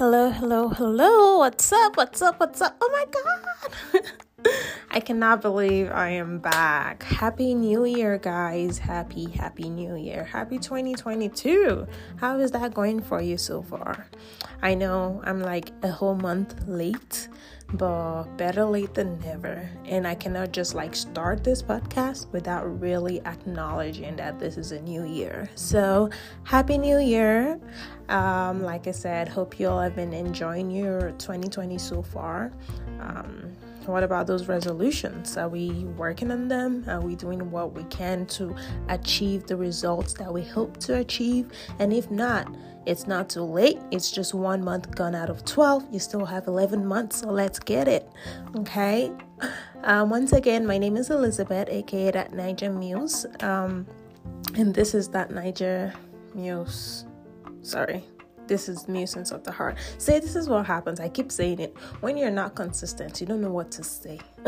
Hello, hello, hello. What's up? What's up? What's up? Oh my god. I cannot believe I am back. Happy New Year, guys. Happy, happy New Year. Happy 2022. How is that going for you so far? I know I'm like a whole month late, but better late than never. And I cannot just like start this podcast without really acknowledging that this is a new year. So, Happy New Year. Um, like I said, hope you all have been enjoying your 2020 so far. Um, what about those resolutions? Are we working on them? Are we doing what we can to achieve the results that we hope to achieve? And if not, it's not too late. It's just one month gone out of 12. You still have 11 months, so let's get it. Okay. Um, once again, my name is Elizabeth, aka that Niger Muse. Um, and this is that Niger Muse. Sorry, this is nuisance of the heart. Say this is what happens. I keep saying it. When you're not consistent, you don't know what to say.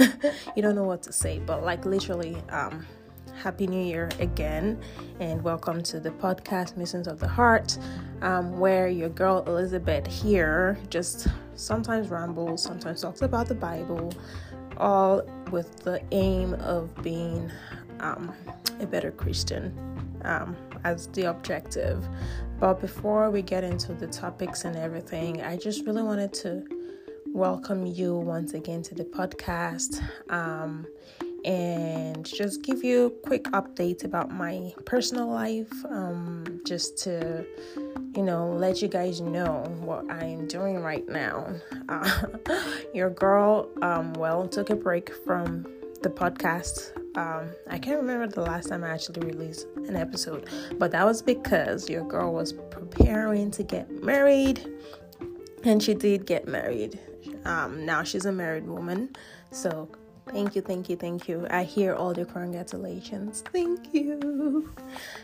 you don't know what to say. But like literally, um, happy new year again and welcome to the podcast missions of the heart um, where your girl elizabeth here just sometimes rambles sometimes talks about the bible all with the aim of being um, a better christian um, as the objective. But before we get into the topics and everything, I just really wanted to welcome you once again to the podcast. Um, and just give you a quick update about my personal life, um, just to you know let you guys know what I am doing right now. Uh, your girl, um, well, took a break from the podcast um, I can't remember the last time I actually released an episode, but that was because your girl was preparing to get married, and she did get married. Um, now she's a married woman, so thank you, thank you, thank you. I hear all the congratulations. Thank you.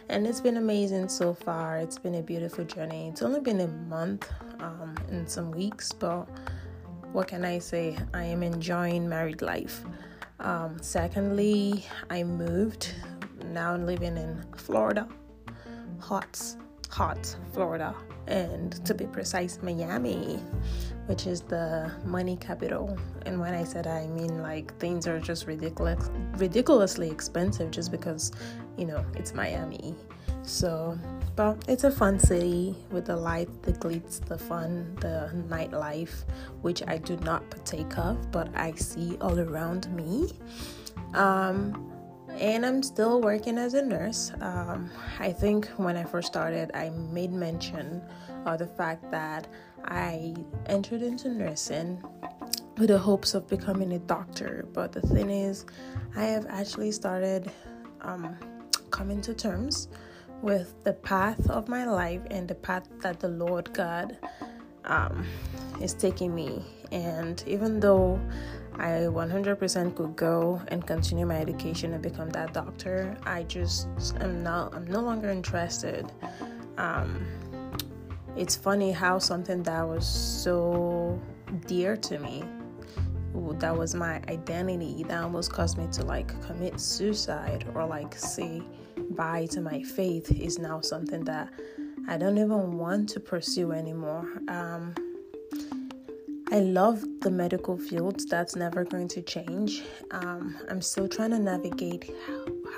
And it's been amazing so far. It's been a beautiful journey. It's only been a month um, and some weeks, but what can I say? I am enjoying married life. Um, secondly, I moved. Now I'm living in Florida, hot, hot Florida, and to be precise, Miami, which is the money capital. And when I said I mean like things are just ridiculous, ridiculously expensive, just because you know it's Miami. So, but it's a fun city with the light, the glitz, the fun, the nightlife, which I do not partake of, but I see all around me. Um, and I'm still working as a nurse. Um, I think when I first started, I made mention of the fact that I entered into nursing with the hopes of becoming a doctor. But the thing is, I have actually started um, coming to terms with the path of my life and the path that the Lord God um, is taking me. And even though I 100% could go and continue my education and become that doctor, I just am not. I'm no longer interested. Um, it's funny how something that was so dear to me that was my identity that almost caused me to like commit suicide or like say bye to my faith is now something that I don't even want to pursue anymore. Um, I love the medical field. That's never going to change. Um, I'm still trying to navigate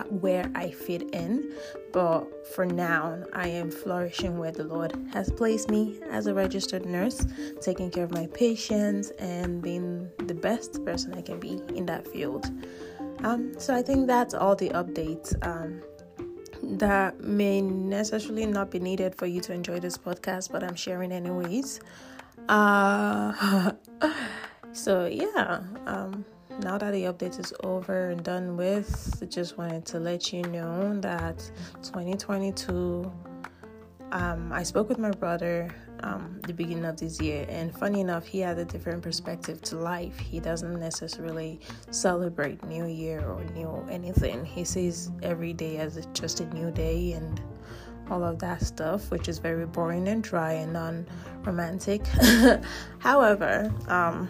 where I fit in, but for now, I am flourishing where the Lord has placed me as a registered nurse, taking care of my patients and being the best person I can be in that field. Um, so I think that's all the updates. Um, that may necessarily not be needed for you to enjoy this podcast, but I'm sharing anyways. Uh, so yeah, um, now that the update is over and done with, I just wanted to let you know that 2022. Um, I spoke with my brother um, the beginning of this year, and funny enough, he had a different perspective to life. He doesn't necessarily celebrate New Year or new anything. He sees every day as just a new day and all of that stuff, which is very boring and dry and non romantic. However, um,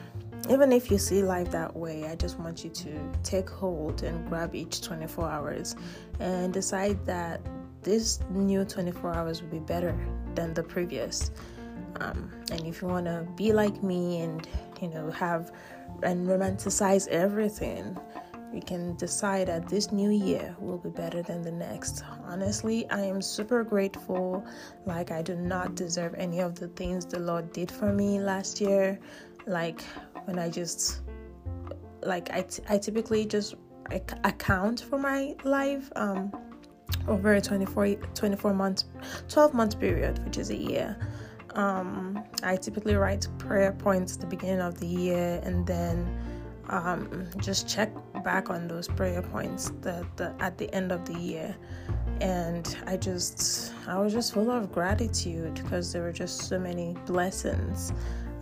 even if you see life that way, I just want you to take hold and grab each 24 hours and decide that this new 24 hours will be better than the previous Um, and if you want to be like me and, you know, have and romanticize everything, we can decide that this new year will be better than the next. Honestly, I am super grateful. Like, I do not deserve any of the things the Lord did for me last year. Like, when I just, like, I, t- I typically just account for my life um, over a 24, 24 months, 12 month period, which is a year. Um, I typically write prayer points at the beginning of the year and then um, just check back on those prayer points the, the, at the end of the year. And I just, I was just full of gratitude because there were just so many blessings.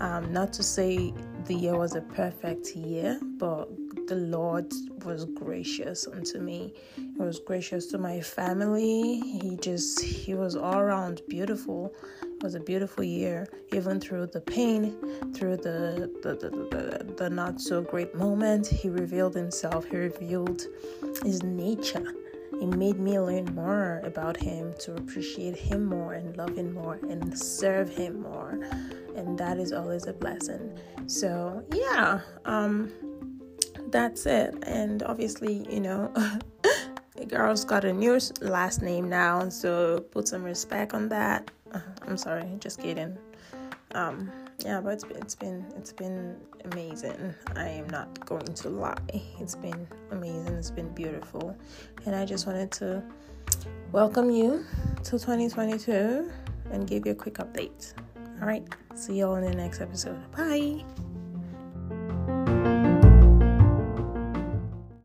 Um, not to say the year was a perfect year, but the Lord was gracious unto me. He was gracious to my family. He just, he was all around beautiful. Was a beautiful year, even through the pain, through the the, the, the, the not so great moment. He revealed himself, he revealed his nature. It made me learn more about him, to appreciate him more and love him more and serve him more. And that is always a blessing. So, yeah, um, that's it. And obviously, you know, the girl's got a new last name now, so put some respect on that. I'm sorry, just kidding. Um, yeah, but it's it's been it's been amazing. I am not going to lie. It's been amazing. It's been beautiful, and I just wanted to welcome you to 2022 and give you a quick update. All right, see you all in the next episode. Bye.